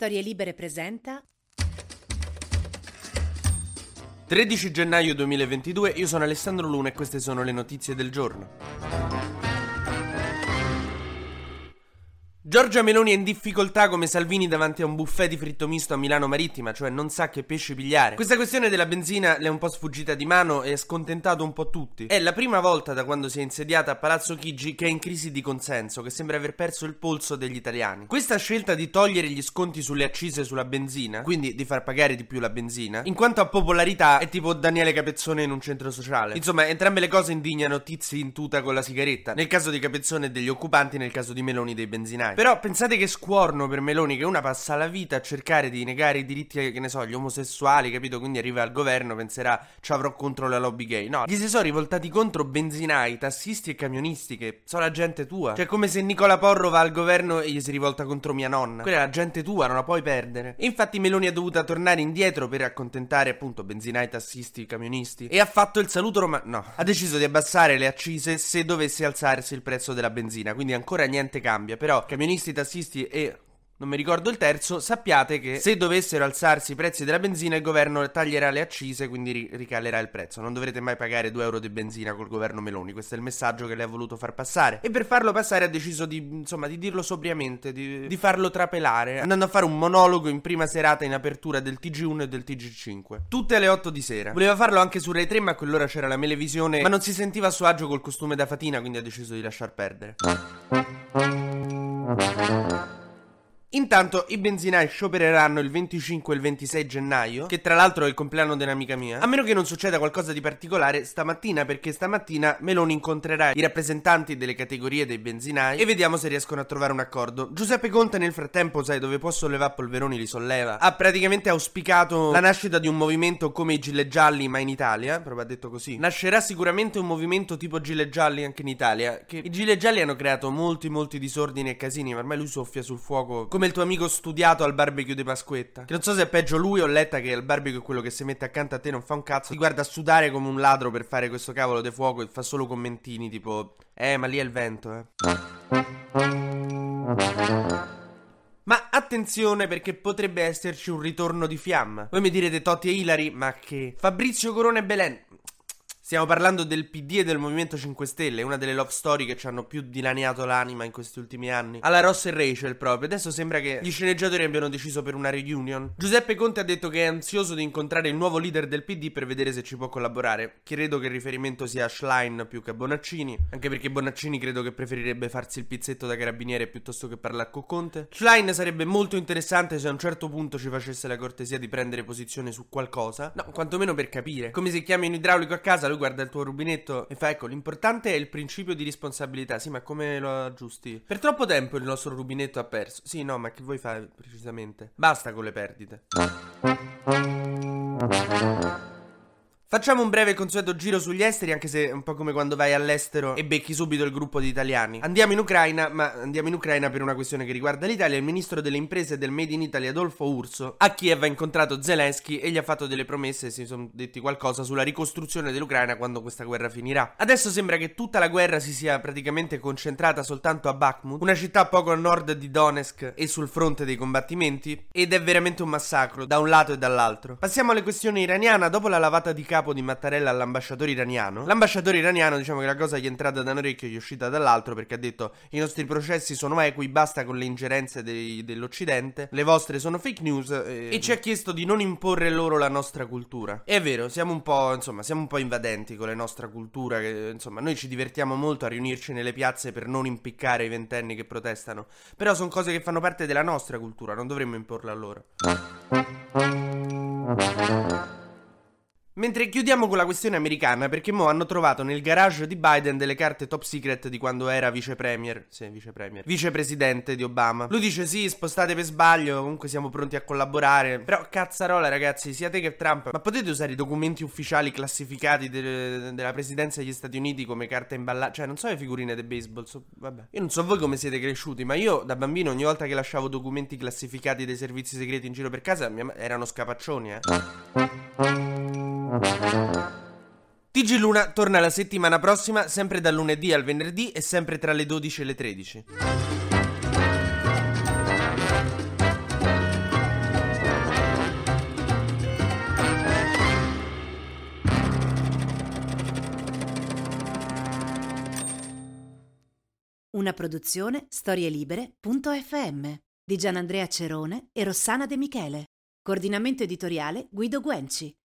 Storie Libere presenta 13 gennaio 2022, io sono Alessandro Luna e queste sono le notizie del giorno. Giorgia Meloni è in difficoltà come Salvini davanti a un buffet di fritto misto a Milano Marittima, cioè non sa che pesce pigliare. Questa questione della benzina le è un po' sfuggita di mano e ha scontentato un po' tutti. È la prima volta da quando si è insediata a Palazzo Chigi che è in crisi di consenso, che sembra aver perso il polso degli italiani. Questa scelta di togliere gli sconti sulle accise sulla benzina, quindi di far pagare di più la benzina, in quanto a popolarità è tipo Daniele Capezzone in un centro sociale. Insomma, entrambe le cose indignano tizi in tuta con la sigaretta. Nel caso di Capezzone degli occupanti, nel caso di Meloni dei benzinai. Però pensate che scuorno per Meloni che una passa la vita a cercare di negare i diritti, che ne so, agli omosessuali, capito? Quindi arriva al governo, penserà ci avrò contro la lobby gay. No, gli si sono rivoltati contro benzinai, tassisti e camionisti, che sono la gente tua. Cioè, come se Nicola Porro va al governo e gli si rivolta contro mia nonna. Quella è la gente tua, non la puoi perdere. E infatti Meloni ha dovuto tornare indietro per accontentare appunto benzinai, tassisti, camionisti. E ha fatto il saluto romano. No, ha deciso di abbassare le accise se dovesse alzarsi il prezzo della benzina. Quindi ancora niente cambia. Però camionisti, tassisti tassisti e non mi ricordo il terzo, sappiate che se dovessero alzarsi i prezzi della benzina il governo taglierà le accise, quindi ri- ricalerà il prezzo. Non dovrete mai pagare 2 euro di benzina col governo Meloni, questo è il messaggio che lei ha voluto far passare. E per farlo passare ha deciso di, insomma, di dirlo sobriamente, di, di farlo trapelare, andando a fare un monologo in prima serata in apertura del TG1 e del TG5. Tutte alle 8 di sera. Voleva farlo anche su Rai 3, ma a quell'ora c'era la melevisione, ma non si sentiva a suo agio col costume da fatina, quindi ha deciso di lasciar perdere. Música Intanto i benzinai sciopereranno il 25 e il 26 gennaio, che tra l'altro è il compleanno dell'amica mia, a meno che non succeda qualcosa di particolare stamattina, perché stamattina Meloni incontrerà i rappresentanti delle categorie dei benzinai e vediamo se riescono a trovare un accordo. Giuseppe Conte nel frattempo, sai, dove può sollevare polveroni li solleva, ha praticamente auspicato la nascita di un movimento come i gilet gialli ma in Italia, proprio ha detto così. Nascerà sicuramente un movimento tipo gilet gialli anche in Italia, che i gilet gialli hanno creato molti molti disordini e casini, ma ormai lui soffia sul fuoco come il tuo amico studiato al barbecue di Pasquetta. Che non so se è peggio lui o Letta che al barbecue quello che si mette accanto a te non fa un cazzo. Ti guarda sudare come un ladro per fare questo cavolo di fuoco e fa solo commentini tipo Eh, ma lì è il vento, eh. Ma attenzione perché potrebbe esserci un ritorno di fiamma. Voi mi direte Totti e Ilari, ma che? Fabrizio Corona e Belen. Stiamo parlando del PD e del Movimento 5 Stelle, una delle love story che ci hanno più dilaniato l'anima in questi ultimi anni. Alla Ross e Rachel proprio. Adesso sembra che gli sceneggiatori abbiano deciso per una reunion. Giuseppe Conte ha detto che è ansioso di incontrare il nuovo leader del PD per vedere se ci può collaborare. Credo che il riferimento sia a Schlein più che a Bonaccini, anche perché Bonaccini credo che preferirebbe farsi il pizzetto da carabiniere piuttosto che parlare con Conte. Schlein sarebbe molto interessante se a un certo punto ci facesse la cortesia di prendere posizione su qualcosa. No, quantomeno per capire. Come se chiami un idraulico a casa, lui guarda il tuo rubinetto e fa ecco l'importante è il principio di responsabilità. Sì ma come lo aggiusti? Per troppo tempo il nostro rubinetto ha perso. Sì no ma che vuoi fare precisamente? Basta con le perdite Facciamo un breve consueto giro sugli esteri, anche se è un po' come quando vai all'estero e becchi subito il gruppo di italiani. Andiamo in Ucraina, ma andiamo in Ucraina per una questione che riguarda l'Italia. Il ministro delle imprese del Made in Italy, Adolfo Urso, a Kiev ha incontrato Zelensky e gli ha fatto delle promesse, si sono detti qualcosa sulla ricostruzione dell'Ucraina quando questa guerra finirà. Adesso sembra che tutta la guerra si sia praticamente concentrata soltanto a Bakhmut, una città poco a nord di Donetsk e sul fronte dei combattimenti, ed è veramente un massacro, da un lato e dall'altro. Passiamo alle questioni iraniana, dopo la lavata di capo capo di Mattarella all'ambasciatore iraniano. L'ambasciatore iraniano, diciamo che la cosa gli è entrata da un orecchio e gli è uscita dall'altro perché ha detto i nostri processi sono equi, basta con le ingerenze dei, dell'Occidente, le vostre sono fake news e... e ci ha chiesto di non imporre loro la nostra cultura. E è vero, siamo un po', insomma, siamo un po' invadenti con la nostra cultura, che, insomma, noi ci divertiamo molto a riunirci nelle piazze per non impiccare i ventenni che protestano, però sono cose che fanno parte della nostra cultura, non dovremmo imporle a loro. Mentre chiudiamo con la questione americana, perché mo hanno trovato nel garage di Biden delle carte top secret di quando era vice premier. Sì, vice premier. Vicepresidente di Obama. Lui dice: Sì, spostate per sbaglio. Comunque siamo pronti a collaborare. Però cazzarola, ragazzi, sia te che Trump. Ma potete usare i documenti ufficiali classificati de- della presidenza degli Stati Uniti come carta imballata? Cioè, non so le figurine del baseball. So- vabbè. Io non so voi come siete cresciuti, ma io da bambino, ogni volta che lasciavo documenti classificati dei servizi segreti in giro per casa, mia- erano scapaccioni, eh. TG Luna torna la settimana prossima, sempre dal lunedì al venerdì e sempre tra le 12 e le 13. Una produzione storielibere.fm di Gianandrea Cerone e Rossana De Michele. Coordinamento editoriale Guido Guenci.